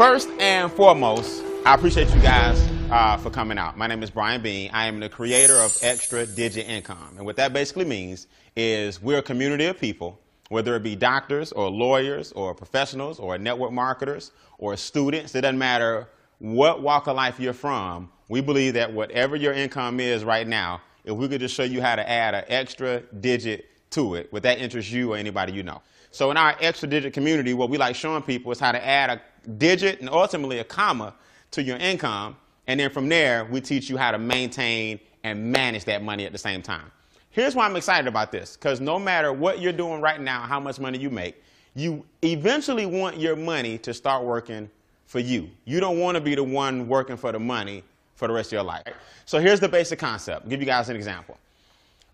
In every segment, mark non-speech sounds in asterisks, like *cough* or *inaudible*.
First and foremost, I appreciate you guys uh, for coming out. My name is Brian Bean. I am the creator of Extra Digit Income. And what that basically means is we're a community of people, whether it be doctors or lawyers or professionals or network marketers or students, it doesn't matter what walk of life you're from. We believe that whatever your income is right now, if we could just show you how to add an extra digit to it, would that interest you or anybody you know? So in our extra digit community, what we like showing people is how to add a digit and ultimately a comma to your income. And then from there, we teach you how to maintain and manage that money at the same time. Here's why I'm excited about this because no matter what you're doing right now, how much money you make, you eventually want your money to start working for you. You don't want to be the one working for the money for the rest of your life. So here's the basic concept. I'll give you guys an example.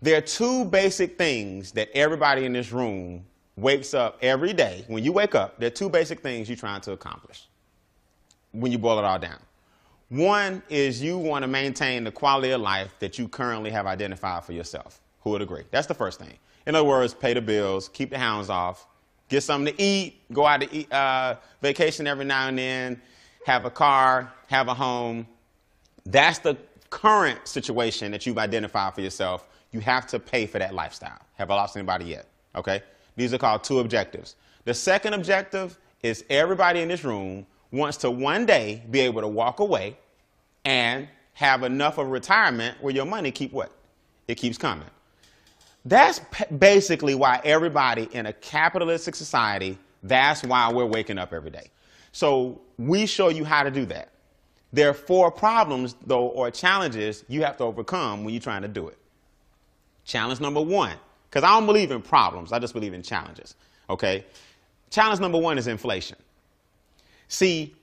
There are two basic things that everybody in this room wakes up every day. When you wake up, there are two basic things you're trying to accomplish when you boil it all down. One is you want to maintain the quality of life that you currently have identified for yourself. Who would agree? That's the first thing. In other words, pay the bills, keep the hounds off, get something to eat, go out to eat, uh, vacation every now and then, have a car, have a home. That's the current situation that you've identified for yourself. You have to pay for that lifestyle. Have I lost anybody yet? Okay? These are called two objectives. The second objective is everybody in this room wants to one day be able to walk away and have enough of retirement where your money keep what? It keeps coming. That's basically why everybody in a capitalistic society, that's why we're waking up every day. So we show you how to do that. There are four problems, though, or challenges you have to overcome when you're trying to do it. Challenge number one, because I don't believe in problems, I just believe in challenges. Okay? Challenge number one is inflation. See,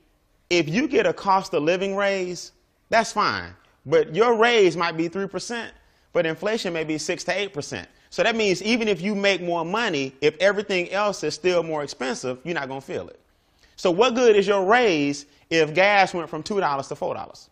if you get a cost of living raise, that's fine. But your raise might be 3%, but inflation may be 6 to 8%. So that means even if you make more money, if everything else is still more expensive, you're not going to feel it. So what good is your raise if gas went from $2 to $4?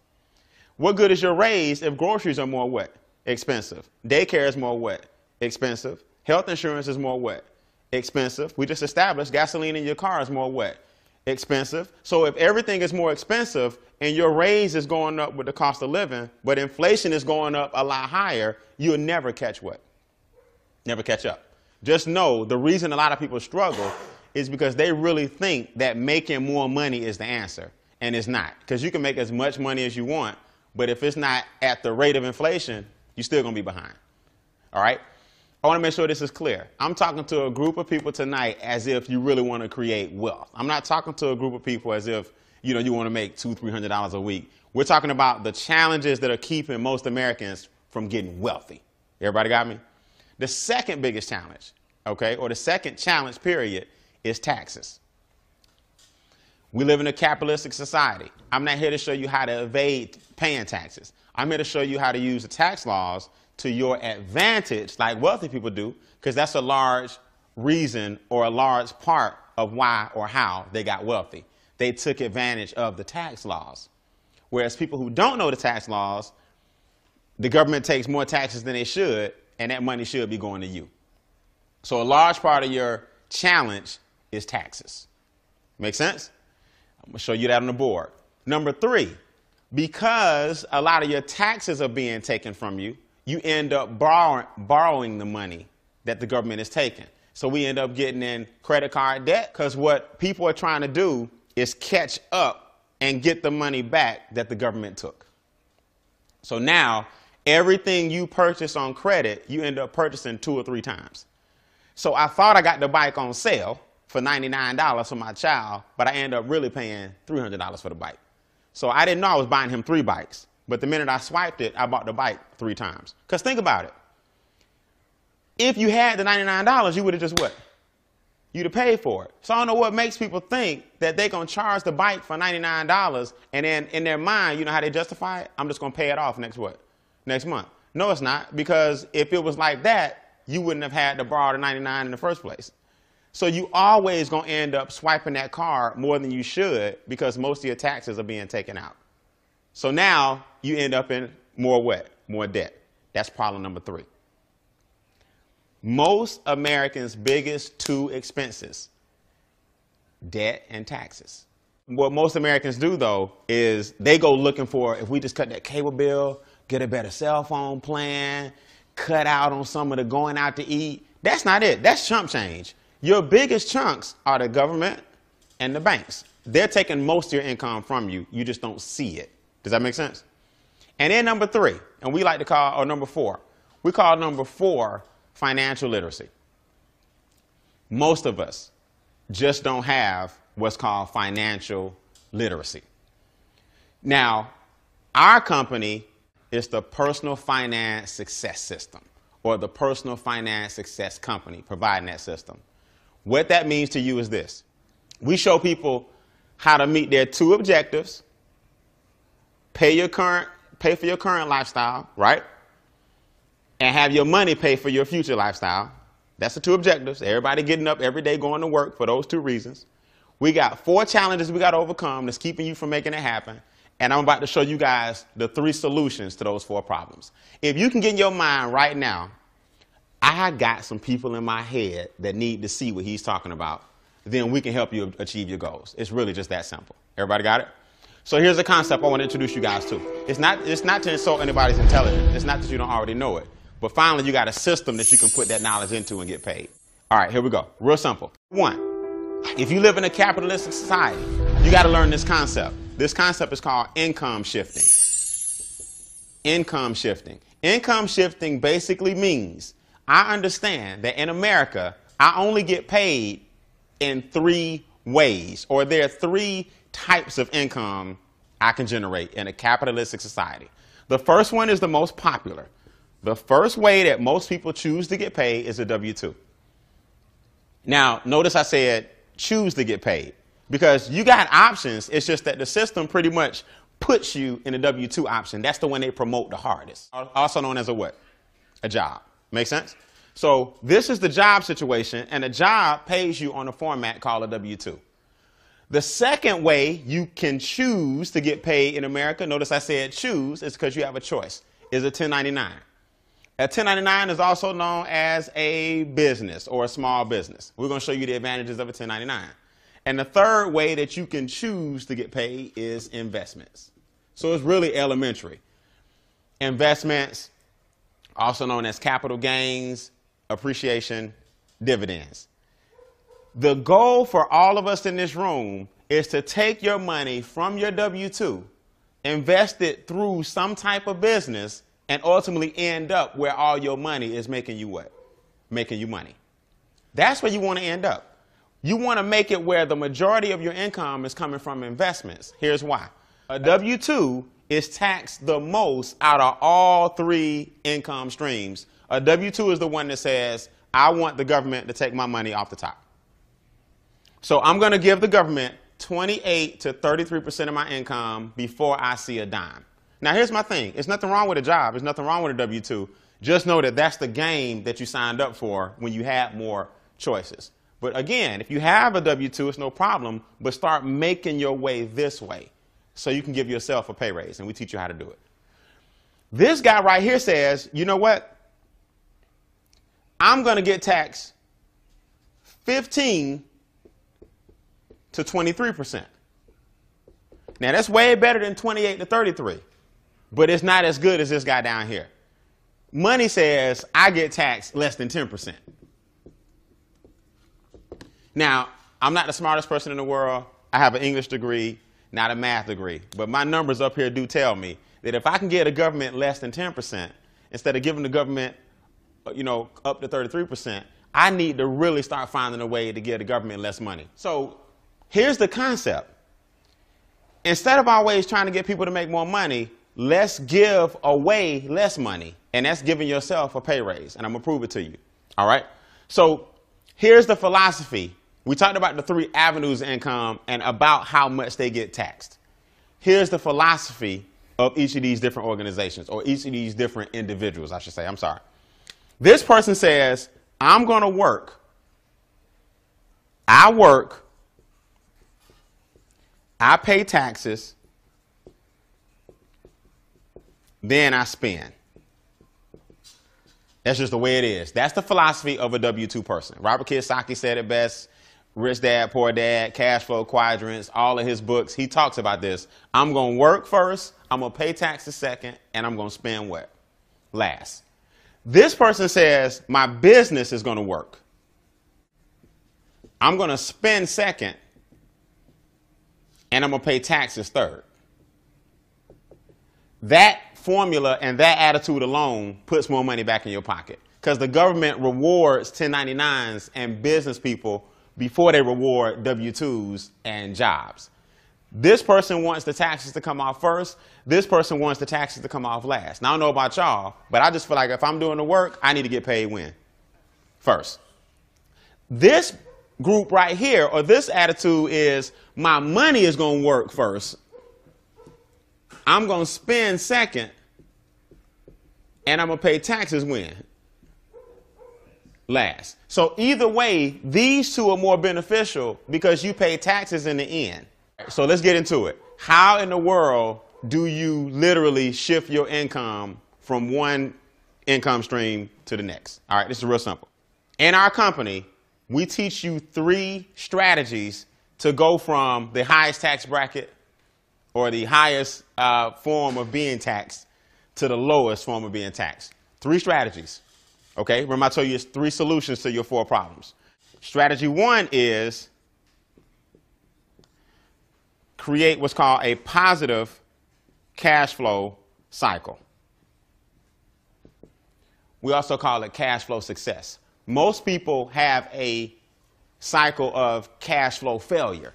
What good is your raise if groceries are more what? Expensive. Daycare is more what? Expensive. Health insurance is more what? Expensive. We just established gasoline in your car is more what? expensive. So if everything is more expensive and your raise is going up with the cost of living, but inflation is going up a lot higher, you'll never catch what? Never catch up. Just know the reason a lot of people struggle is because they really think that making more money is the answer, and it's not. Because you can make as much money as you want, but if it's not at the rate of inflation, you're still going to be behind. All right? I want to make sure this is clear. I'm talking to a group of people tonight as if you really want to create wealth. I'm not talking to a group of people as if you know you want to make two, three hundred dollars a week. We're talking about the challenges that are keeping most Americans from getting wealthy. Everybody got me? The second biggest challenge, okay, or the second challenge period is taxes. We live in a capitalistic society. I'm not here to show you how to evade paying taxes. I'm here to show you how to use the tax laws to your advantage, like wealthy people do, because that's a large reason or a large part of why or how they got wealthy. They took advantage of the tax laws. Whereas people who don't know the tax laws, the government takes more taxes than they should, and that money should be going to you. So a large part of your challenge is taxes. Make sense? I'm to show you that on the board. Number three, because a lot of your taxes are being taken from you, you end up borrowing, borrowing the money that the government is taking. So we end up getting in credit card debt because what people are trying to do is catch up and get the money back that the government took. So now everything you purchase on credit, you end up purchasing two or three times. So I thought I got the bike on sale for $99 for my child, but I end up really paying $300 for the bike. So I didn't know I was buying him three bikes. But the minute I swiped it, I bought the bike three times. Because think about it. If you had the $99, you would have just what? You'd have paid for it. So I don't know what makes people think that they're going to charge the bike for $99 and then in their mind, you know how they justify it? I'm just going to pay it off next what? Next month. No, it's not. Because if it was like that, you wouldn't have had to borrow the 99 in the first place. So you always going to end up swiping that card more than you should because most of your taxes are being taken out. So now you end up in more what? More debt. That's problem number three. Most Americans' biggest two expenses debt and taxes. What most Americans do though is they go looking for if we just cut that cable bill, get a better cell phone plan, cut out on some of the going out to eat. That's not it. That's chump change. Your biggest chunks are the government and the banks. They're taking most of your income from you. You just don't see it. Does that make sense? And then number three, and we like to call, or number four, we call number four financial literacy. Most of us just don't have what's called financial literacy. Now, our company is the Personal Finance Success System, or the Personal Finance Success Company providing that system. What that means to you is this we show people how to meet their two objectives pay your current pay for your current lifestyle right? And have your money pay for your future lifestyle. That's the two objectives. Everybody getting up every day going to work for those two reasons. We got four challenges we got to overcome that's keeping you from making it happen. And i'm about to show you guys the three solutions to those four problems. If you can get in your mind right now i got some people in my head that need to see what he's talking about. Then we can help you achieve your goals. It's really just that simple. Everybody got it? So here's a concept I want to introduce you guys to. It's not, it's not to insult anybody's intelligence. It's not that you don't already know it. But finally, you got a system that you can put that knowledge into and get paid. All right, here we go. Real simple. One, if you live in a capitalistic society, you got to learn this concept. This concept is called income shifting. Income shifting. Income shifting basically means I understand that in America, I only get paid in three ways, or there are three types of income I can generate in a capitalistic society. The first one is the most popular. The first way that most people choose to get paid is a W 2. Now, notice I said choose to get paid because you got options. It's just that the system pretty much puts you in a W 2 option. That's the one they promote the hardest, also known as a what? A job. Make sense? So this is the job situation, and a job pays you on a format called a W 2. The second way you can choose to get paid in America, notice I said choose, is because you have a choice, is a 1099. A 1099 is also known as a business or a small business. We're going to show you the advantages of a 1099. And the third way that you can choose to get paid is investments. So it's really elementary. Investments, also known as capital gains, appreciation, dividends. The goal for all of us in this room is to take your money from your W 2, invest it through some type of business, and ultimately end up where all your money is making you what? Making you money. That's where you want to end up. You want to make it where the majority of your income is coming from investments. Here's why. A W 2 is taxed the most out of all three income streams a W 2 is the one that says, I want the government to take my money off the top. So I'm going to give the government 28 to 33% of my income before I see a dime. Now, here's my thing It's nothing wrong with a job, there's nothing wrong with a W 2. Just know that that's the game that you signed up for when you had more choices. But again, if you have a W 2, it's no problem, but start making your way this way so you can give yourself a pay raise, and we teach you how to do it. This guy right here says, you know what? I'm going to get taxed 15 to 23%. Now, that's way better than 28 to 33, but it's not as good as this guy down here. Money says I get taxed less than 10%. Now, I'm not the smartest person in the world. I have an English degree, not a math degree. But my numbers up here do tell me that if I can get a government less than 10%, instead of giving the government uh, you know, up to 33%, I need to really start finding a way to get the government less money. So here's the concept. Instead of always trying to get people to make more money, let's give away less money. And that's giving yourself a pay raise. And I'm going to prove it to you. All right? So here's the philosophy. We talked about the three avenues of income and about how much they get taxed. Here's the philosophy of each of these different organizations or each of these different individuals, I should say. I'm sorry. This person says, I'm going to work. I work. I pay taxes. Then I spend. That's just the way it is. That's the philosophy of a W 2 person. Robert Kiyosaki said it best Rich Dad, Poor Dad, Cash Flow Quadrants, all of his books, he talks about this. I'm going to work first, I'm going to pay taxes second, and I'm going to spend what? Last. This person says, my business is going to work. I'm going to spend second, and I'm going to pay taxes third. That formula and that attitude alone puts more money back in your pocket because the government rewards 1099s and business people before they reward W-2s and jobs. This person wants the taxes to come off first. This person wants the taxes to come off last. Now, I don't know about y'all, but I just feel like if I'm doing the work, I need to get paid when? First. This group right here, or this attitude is my money is going to work first. I'm going to spend second, and I'm going to pay taxes when? last. So either way, these two are more beneficial because you pay taxes in the end. So let's get into it. How in the world do you literally shift your income from one income stream to the next? All right, this is real simple. In our company, we teach you three strategies to go from the highest tax bracket or the highest uh, form of being taxed to the lowest form of being taxed. Three strategies. Okay, remember I told you it's three solutions to your four problems. Strategy one is create what's called a positive cash flow cycle. We also call it cash flow success. Most people have a cycle of cash flow failure.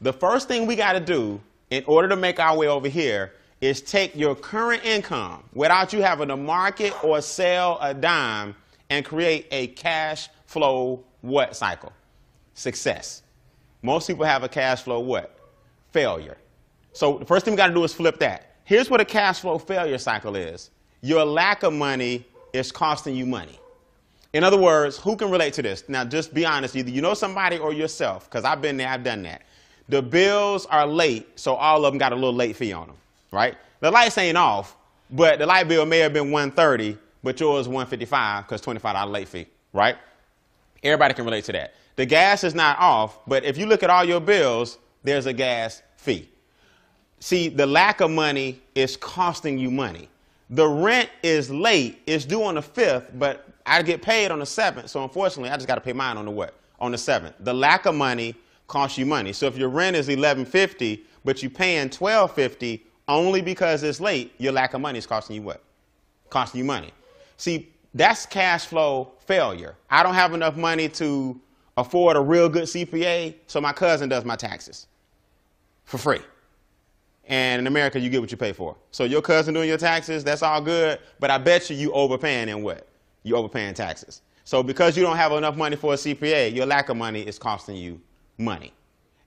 The first thing we got to do in order to make our way over here is take your current income without you having to market or sell a dime and create a cash flow what cycle? Success. Most people have a cash flow what? Failure. So the first thing we got to do is flip that. Here's what a cash flow failure cycle is. Your lack of money is costing you money. In other words, who can relate to this? Now, just be honest. Either you know somebody or yourself, because I've been there, I've done that. The bills are late, so all of them got a little late fee on them right? The lights ain't off, but the light bill may have been 130, but yours 155 because $25 late fee, right? Everybody can relate to that. The gas is not off, but if you look at all your bills, there's a gas fee. See, the lack of money is costing you money. The rent is late, it's due on the 5th, but I get paid on the 7th, so unfortunately, I just got to pay mine on the what? On the 7th. The lack of money costs you money. So if your rent is 1150, but you're paying 1250 only because it's late, your lack of money is costing you what? Costing you money. See, that's cash flow failure. I don't have enough money to afford a real good CPA, so my cousin does my taxes for free. And in America, you get what you pay for. So your cousin doing your taxes, that's all good, but I bet you you overpaying in what? You overpaying taxes. So because you don't have enough money for a CPA, your lack of money is costing you money.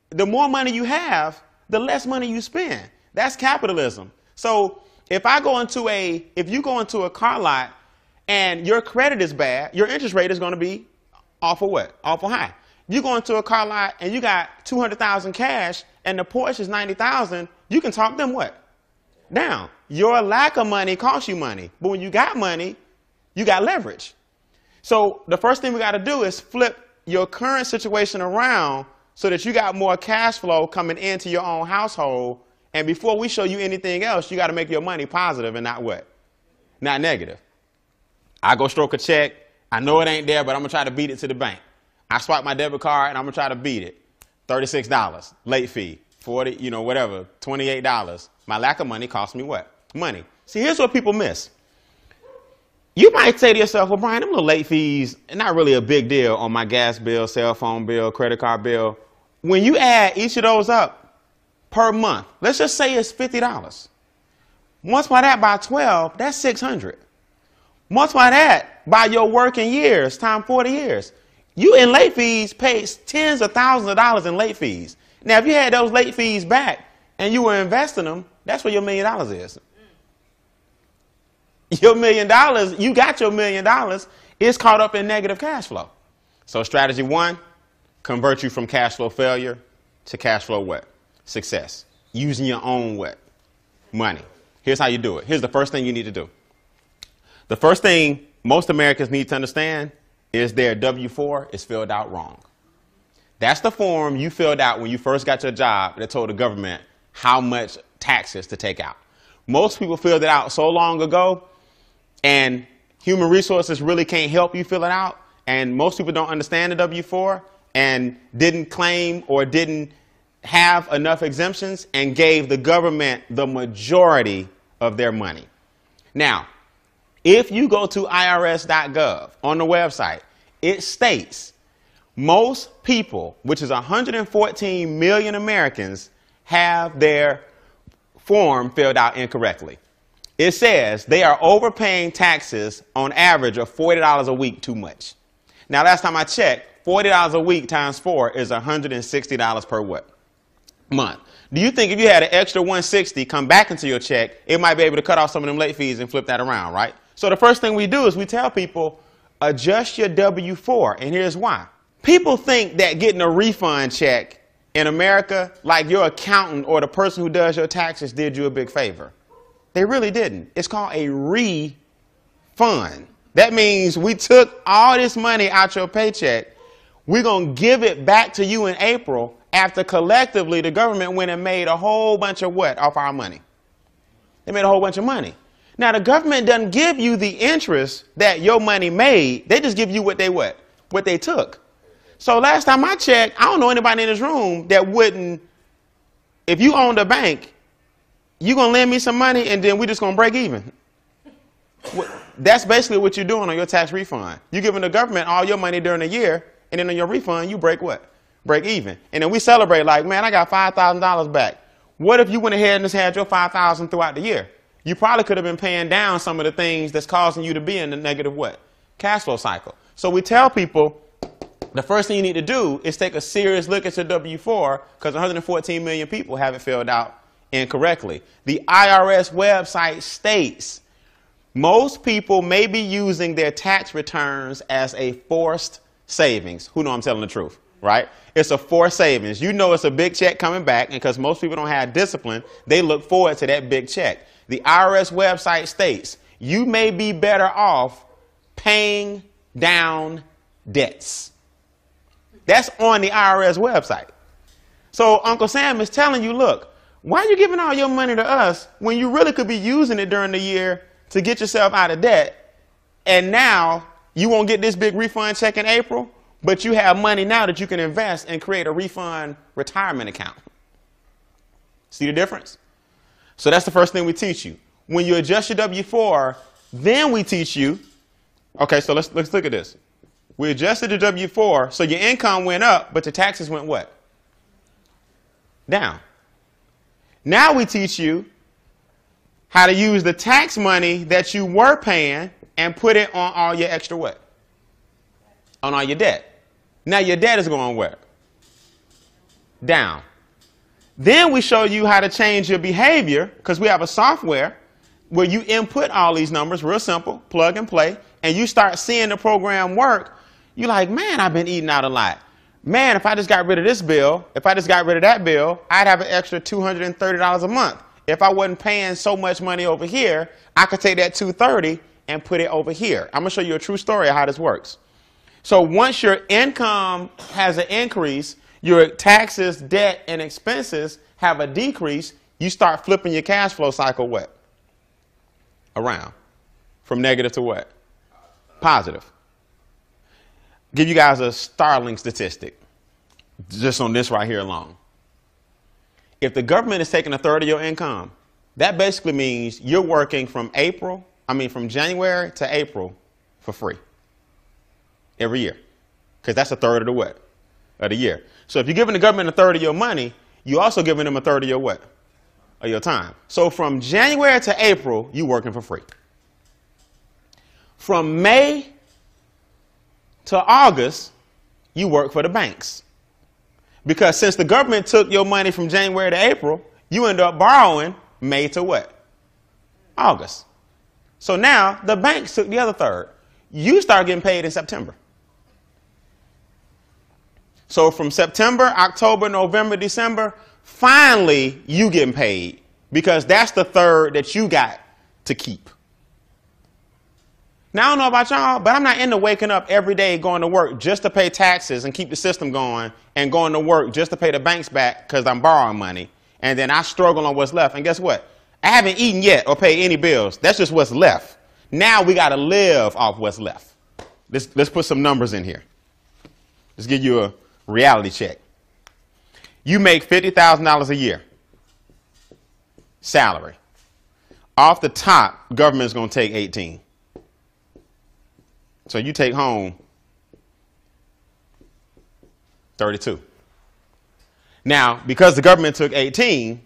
The more money you have, the less money you spend. That's capitalism. So if I go into a, if you go into a car lot and your credit is bad, your interest rate is going to be awful what? Awful high. You go into a car lot and you got 200,000 cash and the Porsche is 90,000, you can talk them what? Down. Your lack of money costs you money. But when you got money, you got leverage. So the first thing we got to do is flip your current situation around so that you got more cash flow coming into your own household and before we show you anything else, you got to make your money positive and not what? Not negative. I go stroke a check. I know it ain't there, but I'm going to try to beat it to the bank. I swipe my debit card and I'm going to try to beat it. $36, late fee, 40, you know, whatever, $28. My lack of money cost me what? Money. See, here's what people miss. You might say to yourself, well, Brian, them little late fees, not really a big deal on my gas bill, cell phone bill, credit card bill. When you add each of those up, per month. Let's just say it's $50. Multiply that by 12, that's 600. Multiply that by your working years, time 40 years. You in late fees pay tens of thousands of dollars in late fees. Now, if you had those late fees back and you were investing them, that's where your million dollars is. *laughs* Your million dollars, you got your million dollars, is caught up in negative cash flow. So strategy one, convert you from cash flow failure to cash flow what? success using your own what? Money. Here's how you do it. Here's the first thing you need to do. The first thing most Americans need to understand is their W 4 is filled out wrong. That's the form you filled out when you first got your job that told the government how much taxes to take out. Most people filled it out so long ago, and human resources really can't help you fill it out. And most people don't understand the W 4 and didn't claim or didn't have enough exemptions and gave the government the majority of their money. Now, if you go to irs.gov on the website, it states most people, which is 114 million Americans, have their form filled out incorrectly. It says they are overpaying taxes on average of $40 a week too much. Now, last time I checked, $40 a week times four is $160 per what? Month. Do you think if you had an extra 160 come back into your check, it might be able to cut off some of them late fees and flip that around, right? So the first thing we do is we tell people, adjust your W-4, and here's why. People think that getting a refund check in America, like your accountant or the person who does your taxes did you a big favor. They really didn't. It's called a refund. That means we took all this money out your paycheck. We're going to give it back to you in April after collectively the government went and made a whole bunch of what off our money? They made a whole bunch of money. Now the government doesn't give you the interest that your money made. They just give you what they what? What they took. So last time I checked, I don't know anybody in this room that wouldn't, if you owned a bank, you're gonna lend me some money and then we're just gonna break even. That's basically what you're doing on your tax refund. You're giving the government all your money during the year, and then on your refund, you break what? Break even. And then we celebrate like, man, I got $5,000 back. What if you went ahead and just had your 5000 throughout the year? You probably could have been paying down some of the things that's causing you to be in the negative what? Cash flow cycle. So we tell people the first thing you need to do is take a serious look at your W-4 because 114 million people have it filled out incorrectly. The IRS website states most people may be using their tax returns as a forced savings. Who know I'm telling the truth, right? It's a forced savings. You know it's a big check coming back, and because most people don't have discipline, they look forward to that big check. The IRS website states you may be better off paying down debts. That's on the IRS website. So Uncle Sam is telling you, look, why are you giving all your money to us when you really could be using it during the year to get yourself out of debt? And now you won't get this big refund check in April, but you have money now that you can invest and create a refund retirement account. See the difference? So that's the first thing we teach you. When you adjust your W-4, then we teach you, okay, so let's, let's look at this. We adjusted the W-4, so your income went up, but the taxes went what? Down. Now we teach you how to use the tax money that you were paying and put it on all your extra what? On all your debt. Now your debt is going where? Down. Then we show you how to change your behavior because we have a software where you input all these numbers, real simple, plug and play, and you start seeing the program work you're like, man, I've been eating out a lot. Man, if I just got rid of this bill, if I just got rid of that bill, I'd have an extra $230 a month. If I wasn't paying so much money over here, I could take that 230 and put it over here. I'm to show you a true story of how this works. So once your income has an increase, your taxes, debt, and expenses have a decrease, you start flipping your cash flow cycle what? Around. From negative to what? Positive give you guys a startling statistic just on this right here alone. If the government is taking a third of your income, that basically means you're working from April, I mean from January to April for free every year. Because that's a third of the what? Of the year. So if you're giving the government a third of your money, you're also giving them a third of your what? Of your time. So from January to April, you're working for free. From May to August, you work for the banks. Because since the government took your money from January to April, you end up borrowing May to what? August. So now the banks took the other third. You start getting paid in September. So from September, October, November, December, finally you getting paid because that's the third that you got to keep. Now I don't know about y'all, but I'm not into waking up every day going to work just to pay taxes and keep the system going and going to work just to pay the banks back because I'm borrowing money. And then I struggle on what's left. And guess what? I haven't eaten yet or paid any bills. That's just what's left. Now we got to live off what's left. Let's, let's put some numbers in here. Let's give you a reality check. You make $50,000 a year salary. Off the top, government's going to take 18. So you take home 32. Now, because the government took 18,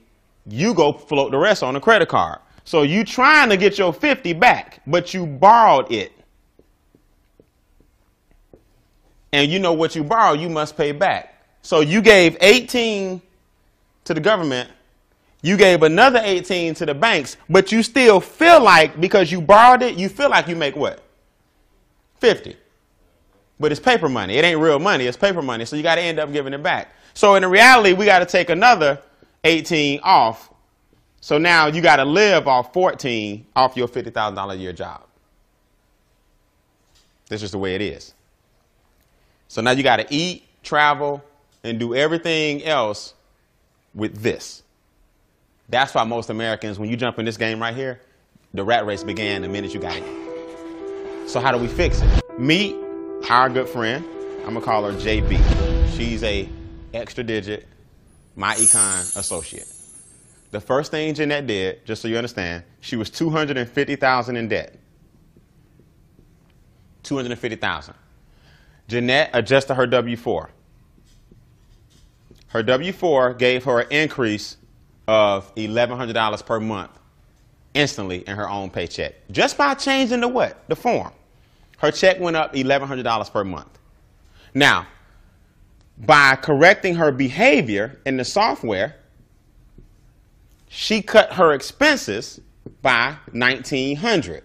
you go float the rest on a credit card. So you trying to get your 50 back, but you borrowed it. And you know what you borrow, you must pay back. So you gave 18 to the government, you gave another 18 to the banks, but you still feel like because you borrowed it, you feel like you make what? 50. But it's paper money. It ain't real money. It's paper money. So you got to end up giving it back. So in reality, we got to take another 18 off. So now you got to live off 14 off your $50,000 a year job. That's just the way it is. So now you got to eat, travel, and do everything else with this. That's why most Americans, when you jump in this game right here, the rat race began the minute you got in. So how do we fix it? Meet our good friend. I'm gonna call her JB. She's a extra digit, my econ associate. The first thing Jeanette did, just so you understand, she was 250,000 in debt. 250,000. Jeanette adjusted her W-4. Her W-4 gave her an increase of $1,100 per month instantly in her own paycheck. Just by changing the what? The form her check went up $1,100 per month. Now, by correcting her behavior in the software, she cut her expenses by 1900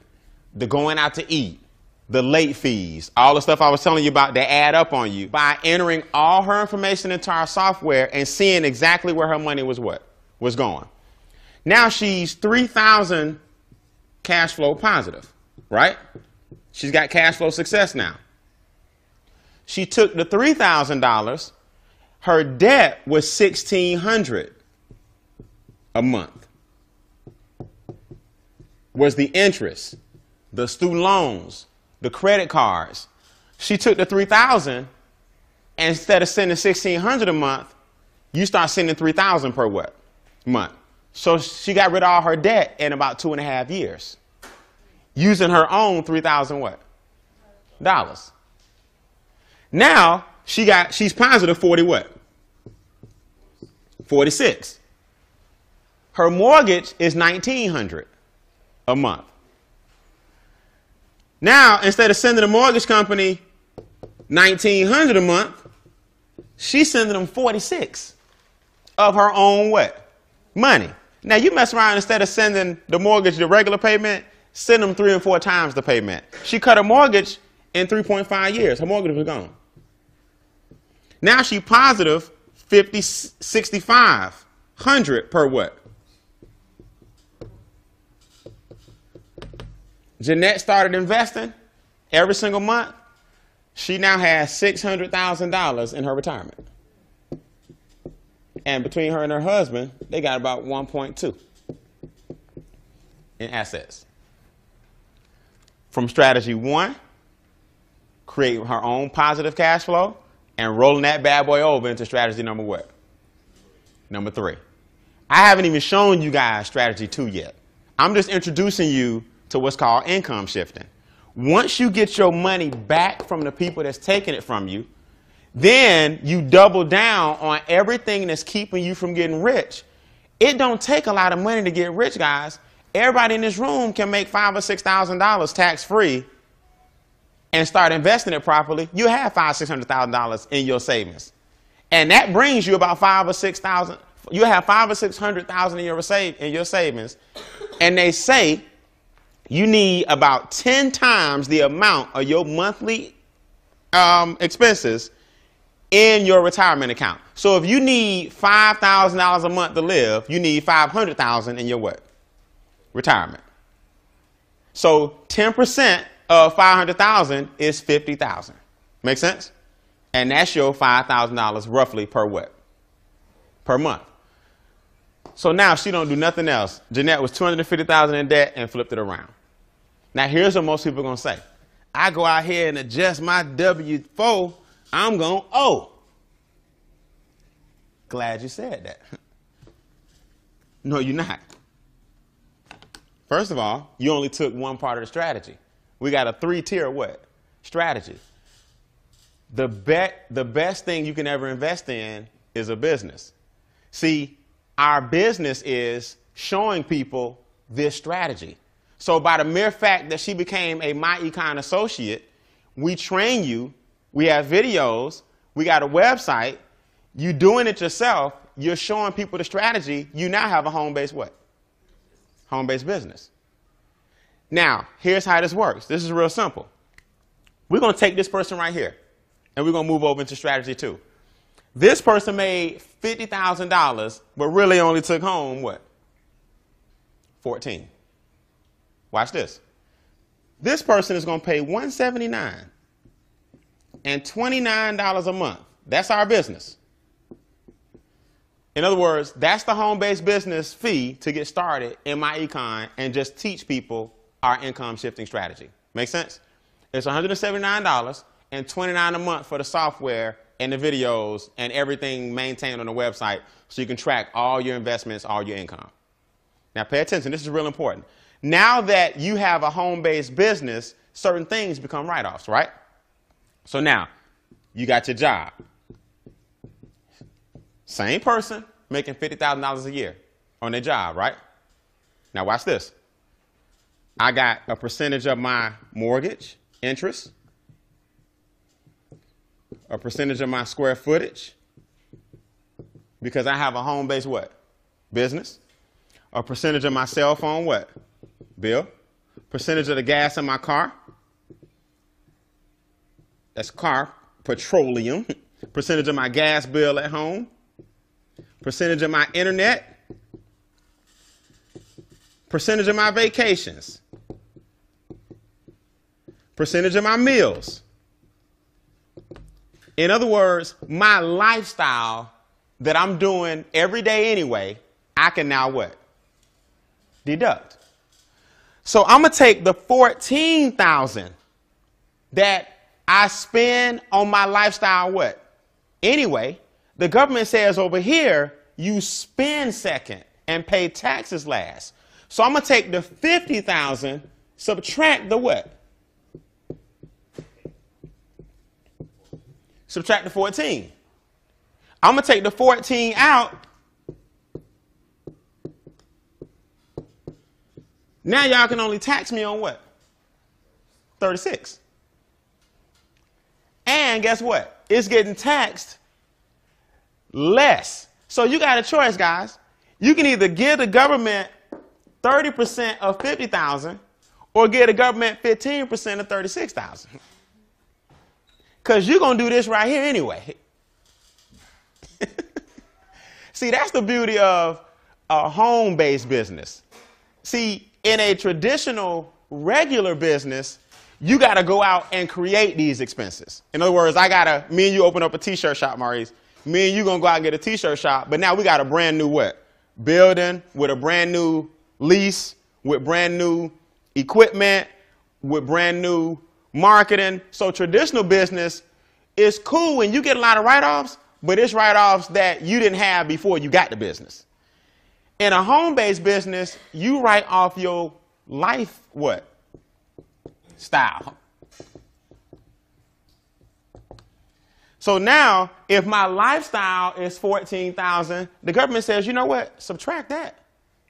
the going out to eat the late fees all the stuff i was telling you about that add up on you by entering all her information into our software and seeing exactly where her money was what was going. Now she's 3000 cash flow positive right She's got cash flow success now. She took the $3,000. Her debt was 1600 a month. Was the interest, the student loans, the credit cards. She took the 3000 and instead of sending 1600 a month, you start sending 3000 per what? Month. So she got rid of all her debt in about two and a half years using her own 3000 what? Dollars. Now, she got she's positive 40 what? 46. Her mortgage is 1900 a month. Now, instead of sending the mortgage company 1900 a month, she's sending them 46 of her own what? Money. Now you mess around instead of sending the mortgage the regular payment, send them three and four times the payment. She cut her mortgage in 3.5 years. Her mortgage was gone. Now she positive 50, 65, 100 per what? Jeanette started investing every single month. She now has $600,000 in her retirement. And between her and her husband, they got about 1.2 in assets from strategy one, create her own positive cash flow, and rolling that bad boy over into strategy number what? Number three. I haven't even shown you guys strategy two yet. I'm just introducing you to what's called income shifting. Once you get your money back from the people that's taking it from you, then you double down on everything that's keeping you from getting rich. It don't take a lot of money to get rich, guys. Everybody in this room can make five or six thousand dollars tax free and start investing it properly. You have five, six hundred thousand dollars in your savings. And that brings you about five or six thousand. You have five or six hundred thousand in your save in your savings. And they say you need about 10 times the amount of your monthly um, expenses in your retirement account. So if you need $5,000 a month to live, you need 500,000 in your what? Retirement. So 10% of 500,000 is 50,000. Make sense? And that's your $5,000 roughly per what? Per month. So now she don't do nothing else. Jeanette was 250,000 in debt and flipped it around. Now here's what most people are going to say. I go out here and adjust my W-4, I'm going to owe. Glad you said that. *laughs* no, you're not. First of all, you only took one part of the strategy. We got a three-tier what? Strategy. The, bet, the best thing you can ever invest in is a business. See, our business is showing people this strategy. So by the mere fact that she became a My Econ associate, we train you, we have videos, we got a website, you doing it yourself, you're showing people the strategy, you now have a home-based what? Home-based business. Now, here's how this works. This is real simple. We're going to take this person right here, and we're going to move over into strategy two. This person made $50,000, but really only took home what? 14. Watch this. This person is going to pay 179 and $29 a month. That's our business. In other words, that's the home-based business fee to get started in my econ and just teach people our income shifting strategy. Make sense? It's $179 and $29 a month for the software and the videos and everything maintained on the website so you can track all your investments, all your income. Now pay attention, this is real important. Now that you have a home-based business, certain things become write-offs, right? So now, you got your job. Same person making $50,000 a year on their job, right? Now watch this. I got a percentage of my mortgage interest, a percentage of my square footage because I have a home-based what? Business. A percentage of my cell phone what? Bill. Percentage of the gas in my car. That's car. Petroleum. *laughs* percentage of my gas bill at home. Percentage of my internet. Percentage of my vacations. Percentage of my meals. In other words, my lifestyle that I'm doing every day anyway, I can now what? Deduct. So I'm going to take the 14,000 that I spend on my lifestyle what? Anyway, the government says over here, you spend second and pay taxes last. So I'm to take the 50,000, subtract the what? subtract the 14. I'm to take the 14 out. Now y'all can only tax me on what? 36. And guess what? It's getting taxed less. So you got a choice, guys. You can either give the government 30% of 50,000 or give the government 15% of 36,000. Because you're going to do this right here anyway. *laughs* See, that's the beauty of a home based business. See, in a traditional, regular business, you got to go out and create these expenses. In other words, I got to, me and you open up a t shirt shop, Maurice. Me and you to go out and get a t shirt shop, but now we got a brand new what? Building with a brand new lease, with brand new equipment, with brand new marketing. So traditional business is cool when you get a lot of write-offs, but it's write-offs that you didn't have before you got the business. In a home-based business, you write off your life what? Style. So now, if my lifestyle is 14,000, the government says, you know what? Subtract that.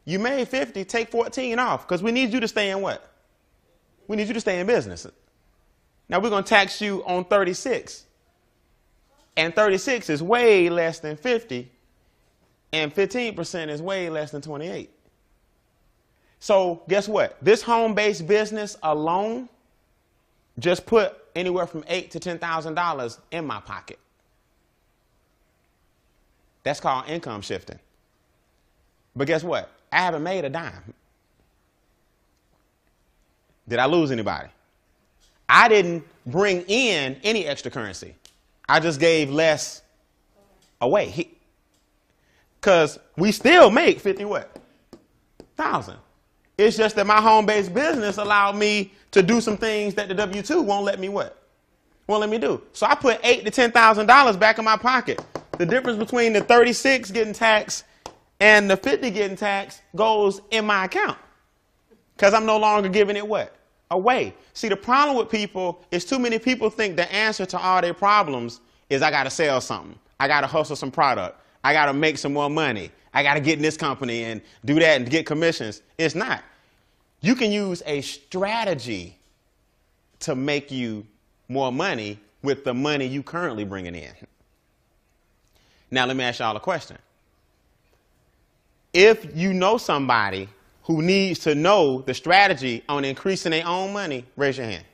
You made 50, take 14 off because we need you to stay in what? We need you to stay in business. Now we're going to tax you on 36. And 36 is way less than 50. And 15% is way less than 28. So guess what? This home-based business alone just put anywhere from eight to ten thousand dollars in my pocket. That's called income shifting. But guess what? I haven't made a dime. Did I lose anybody? I didn't bring in any extra currency. I just gave less away. Because we still make 50 what? Thousand. It's just that my home-based business allowed me to do some things that the W-2 won't let me what? Won't let me do. So I put eight to ten thousand dollars back in my pocket. The difference between the 36 getting taxed and the 50 getting taxed goes in my account. Because I'm no longer giving it what? Away. See, the problem with people is too many people think the answer to all their problems is I got to sell something. I got to hustle some product. I got to make some more money. I got to get in this company and do that and get commissions. It's not. You can use a strategy to make you more money with the money you currently bringing in. Now, let me ask y'all a question. If you know somebody who needs to know the strategy on increasing their own money, raise your hand.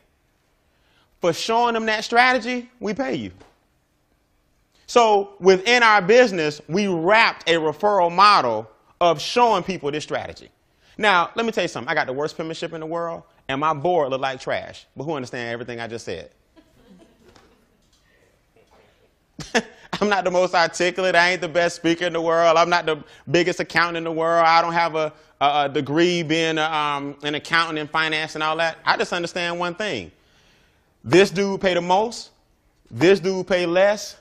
For showing them that strategy, we pay you. So within our business, we wrapped a referral model of showing people this strategy. Now, let me tell you something. I got the worst penmanship in the world, and my board looked like trash. But who understand everything I just said? *laughs* I'm not the most articulate. I ain't the best speaker in the world. I'm not the biggest accountant in the world. I don't have a, a, a degree being a, um, an accountant in finance and all that. I just understand one thing. This dude pay the most. This dude pay less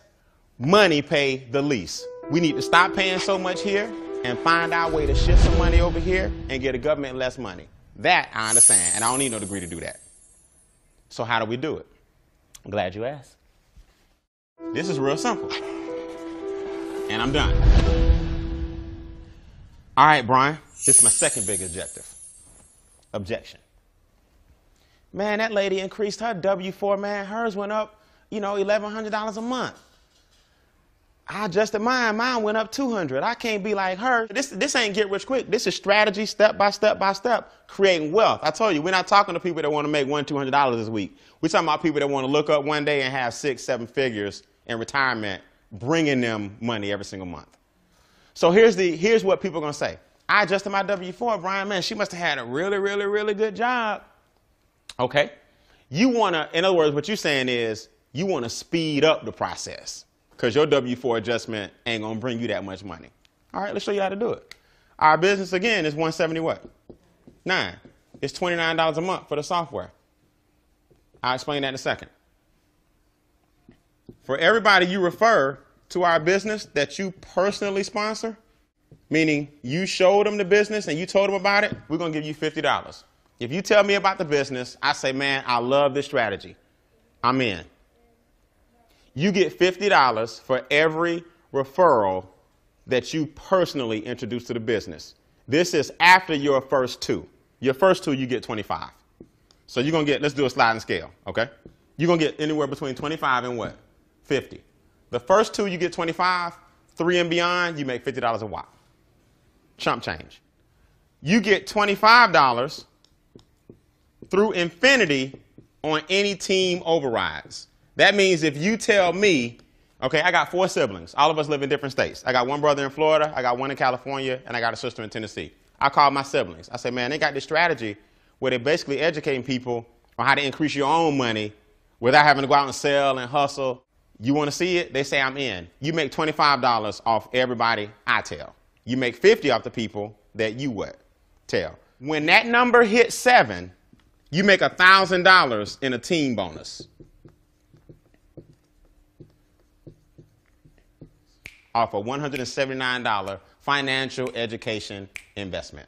money pay the least. We need to stop paying so much here and find our way to shift some money over here and get the government less money. That I understand, and I don't need no degree to do that. So how do we do it? I'm glad you asked. This is real simple. And I'm done. All right, Brian, this is my second big objective. Objection. Man, that lady increased her W-4, man. Hers went up, you know, $1,100 a month. I adjusted mine. Mine went up 200. I can't be like her. This, this ain't get rich quick. This is strategy, step by step by step, creating wealth. I told you, we're not talking to people that want to make one, $200 this week. We're talking about people that want to look up one day and have six, seven figures in retirement, bringing them money every single month. So here's, the, here's what people are to say. I adjusted my W-4. Brian, man, she must have had a really, really, really good job. Okay. You want to, in other words, what you're saying is you want to speed up the process because your W-4 adjustment ain't going to bring you that much money. All right, let's show you how to do it. Our business, again, is 170 what? Nine. It's $29 a month for the software. I'll explain that in a second. For everybody you refer to our business that you personally sponsor, meaning you showed them the business and you told them about it, we're going to give you $50. If you tell me about the business, I say, man, I love this strategy. I'm in you get $50 for every referral that you personally introduce to the business. This is after your first two. Your first two, you get 25. So you're going to get, let's do a sliding scale, okay? You're going to get anywhere between 25 and what? 50. The first two, you get 25. Three and beyond, you make $50 a watt. Chump change. You get $25 through infinity on any team overrides. That means if you tell me, okay, I got four siblings. All of us live in different states. I got one brother in Florida, I got one in California, and I got a sister in Tennessee. I call my siblings. I say, man, they got this strategy where they're basically educating people on how to increase your own money without having to go out and sell and hustle. You want to see it? They say I'm in. You make $25 off everybody I tell. You make 50 off the people that you what? Tell. When that number hits seven, you make $1,000 in a team bonus. Off a $179 financial education investment.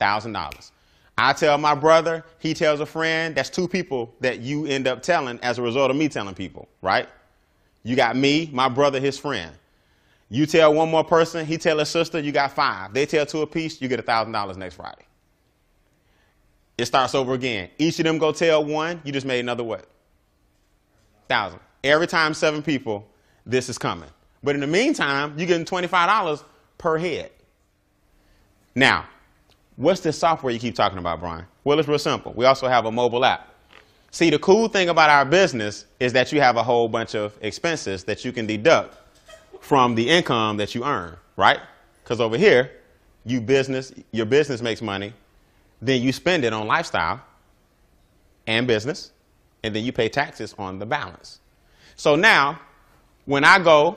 $1,000. I tell my brother, he tells a friend. That's two people that you end up telling as a result of me telling people, right? You got me, my brother, his friend. You tell one more person, he tell a sister, you got five. They tell two apiece, you get $1,000 next Friday. It starts over again. Each of them go tell one, you just made another what? Thousand. Every time seven people, this is coming. But in the meantime, you're getting $25 per head. Now, what's this software you keep talking about, Brian? Well, it's real simple. We also have a mobile app. See, the cool thing about our business is that you have a whole bunch of expenses that you can deduct from the income that you earn, right? Because over here, you business, your business makes money, then you spend it on lifestyle and business, and then you pay taxes on the balance. So now, when I go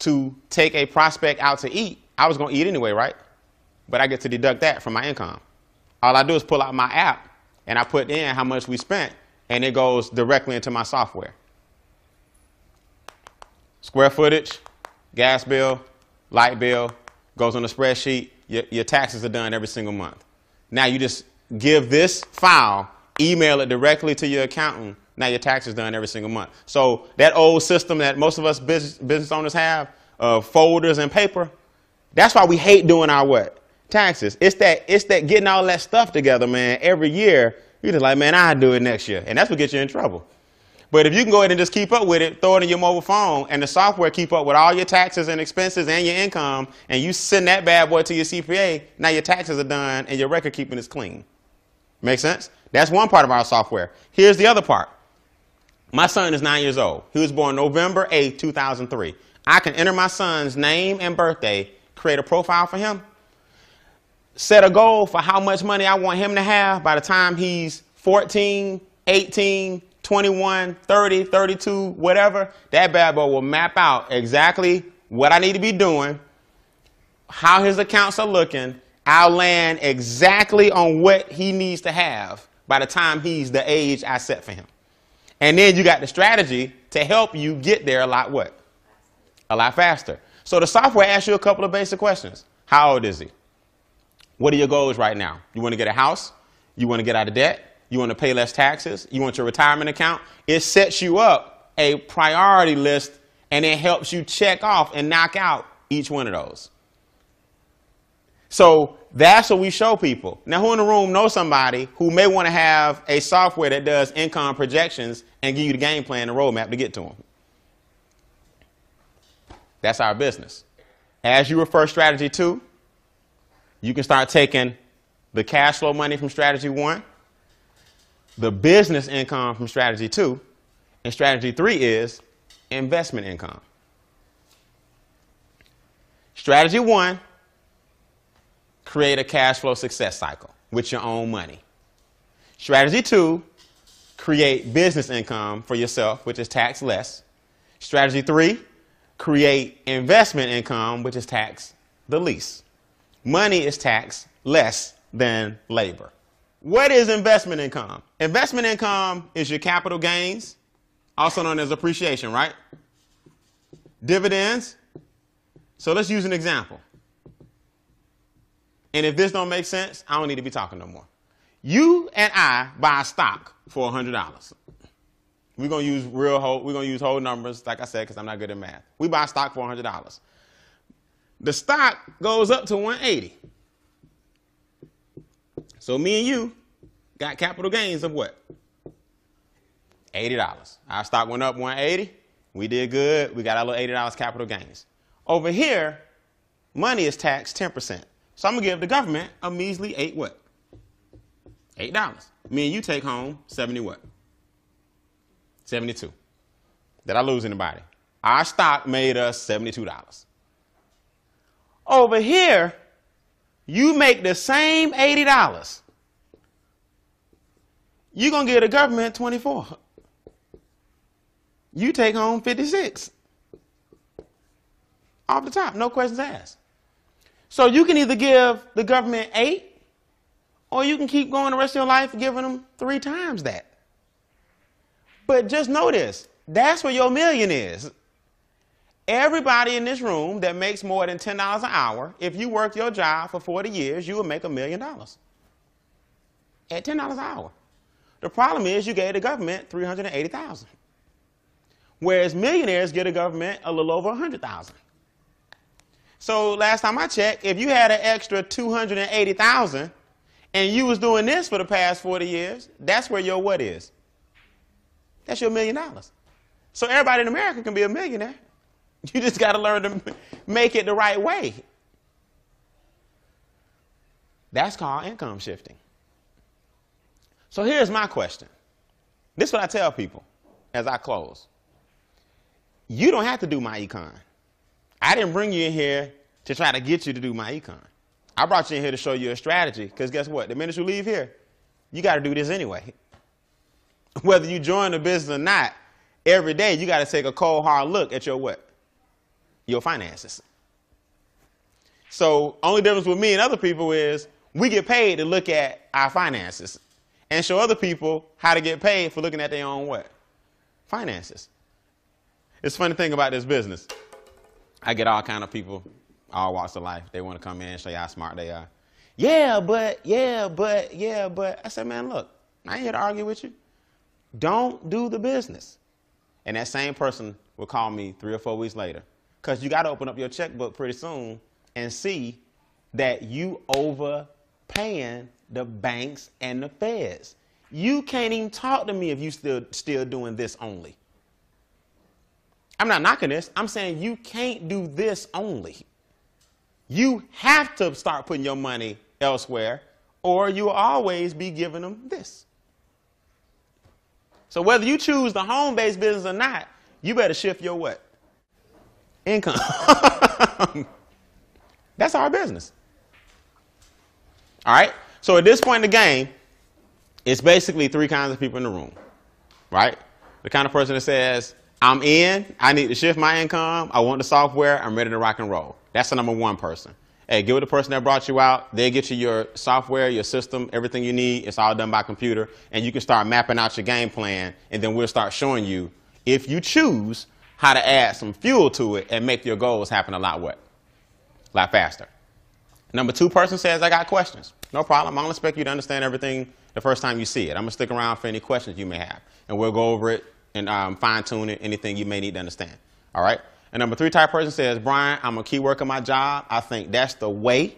to take a prospect out to eat, I was going to eat anyway, right? But I get to deduct that from my income. All I do is pull out my app and I put in how much we spent, and it goes directly into my software. Square footage, gas bill, light bill, goes on the spreadsheet. Your, your taxes are done every single month. Now you just give this file, email it directly to your accountant. Now your taxes done every single month. So that old system that most of us business, business owners have of folders and paper, that's why we hate doing our what? Taxes. It's that it's that getting all that stuff together, man, every year. You're just like, man, I'll do it next year. And that's what gets you in trouble. But if you can go ahead and just keep up with it, throw it in your mobile phone, and the software keep up with all your taxes and expenses and your income, and you send that bad boy to your CPA, now your taxes are done and your record keeping is clean. Make sense? That's one part of our software. Here's the other part. My son is nine years old. He was born November 8, 2003. I can enter my son's name and birthday, create a profile for him, set a goal for how much money I want him to have by the time he's 14, 18, 21, 30, 32, whatever, that bad boy will map out exactly what I need to be doing, how his accounts are looking. I'll land exactly on what he needs to have by the time he's the age I set for him. And then you got the strategy to help you get there a lot what? A lot faster. So the software asks you a couple of basic questions. How old is he? What are your goals right now? You want to get a house? You want to get out of debt? You want to pay less taxes? You want your retirement account? It sets you up a priority list and it helps you check off and knock out each one of those. So that's what we show people. Now, who in the room knows somebody who may want to have a software that does income projections and give you the game plan and the roadmap to get to them? That's our business. As you refer strategy two, you can start taking the cash flow money from strategy one the business income from strategy two, and strategy three is investment income. Strategy one, create a cash flow success cycle with your own money. Strategy two, create business income for yourself, which is tax less. Strategy three, create investment income, which is tax the least. Money is taxed less than labor. What is investment income? Investment income is your capital gains, also known as appreciation, right? Dividends. So let's use an example. And if this don't make sense, I don't need to be talking no more. You and I buy stock for $100. We're gonna use real whole, we're gonna use whole numbers, like I said, because I'm not good at math. We buy stock for $100. The stock goes up to 180. So me and you got capital gains of what? $80. Our stock went up 180. We did good. We got our little $80 capital gains. Over here, money is taxed 10%. So I'm gonna give the government a measly eight what? Eight dollars. Me and you take home 70 what? 72. Did I lose anybody? Our stock made us $72. Over here, you make the same $80. You're going to give the government 24. You take home 56. Off the top, no questions asked. So you can either give the government eight, or you can keep going the rest of your life giving them three times that. But just notice that's where your million is. Everybody in this room that makes more than $10 an hour, if you work your job for 40 years, you will make a million dollars at $10 an hour. The problem is you gave the government 380,000. Whereas millionaires get a government a little over 100,000. So last time I checked, if you had an extra 280,000 and you was doing this for the past 40 years, that's where your what is. That's your million dollars. So everybody in America can be a millionaire. *laughs* You just got to learn to make it the right way. That's called income shifting. So here's my question. This is what I tell people as I close. You don't have to do my econ. I didn't bring you in here to try to get you to do my econ. I brought you in here to show you a strategy because guess what? The minute you leave here, you got to do this anyway. *laughs* whether you join the business or not, every day you got to take a cold hard look at your what? Your finances. So only difference with me and other people is we get paid to look at our finances and show other people how to get paid for looking at their own what? Finances. It's funny thing about this business. I get all kind of people, all walks of life. They want to come in and show you how smart they are. Yeah, but, yeah, but, yeah, but. I said, man, look, I ain't here to argue with you. Don't do the business. And that same person will call me three or four weeks later. Because you got to open up your checkbook pretty soon and see that you overpaying the banks and the feds. You can't even talk to me if you still still doing this only. I'm not knocking this. I'm saying you can't do this only. You have to start putting your money elsewhere, or you'll always be giving them this. So whether you choose the home-based business or not, you better shift your what? Income. *laughs* That's our business. All right? So at this point in the game, it's basically three kinds of people in the room, right? The kind of person that says, I'm in, I need to shift my income, I want the software, I'm ready to rock and roll. That's the number one person. Hey, give it to the person that brought you out. They get you your software, your system, everything you need. It's all done by computer. And you can start mapping out your game plan. And then we'll start showing you, if you choose, how to add some fuel to it and make your goals happen a lot what? A lot faster. Number two person says, I got questions. No problem. I don't expect you to understand everything the first time you see it. I'm going to stick around for any questions you may have. And we'll go over it and um, fine tune it, anything you may need to understand. All right? And number three type person says, Brian, I'm a key worker working my job. I think that's the way.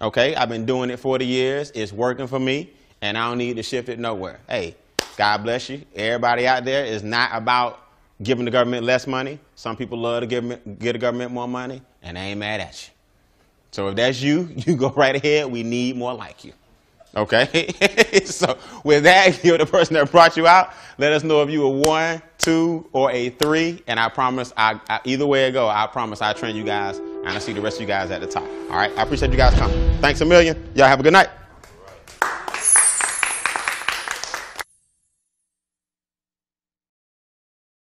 Okay? I've been doing it 40 years. It's working for me. And I don't need to shift it nowhere. Hey, God bless you. Everybody out there is not about giving the government less money. Some people love to give, give the government more money, and they ain't mad at you. So if that's you, *laughs* you go right ahead. We need more like you. Okay? *laughs* so with that, *laughs* you're the person that brought you out. Let us know if you were one, two, or a three. And I promise, I, I, either way it go, I promise I train you guys. And I see the rest of you guys at the top. All right? I appreciate you guys coming. Thanks a million. Y'all have a good night.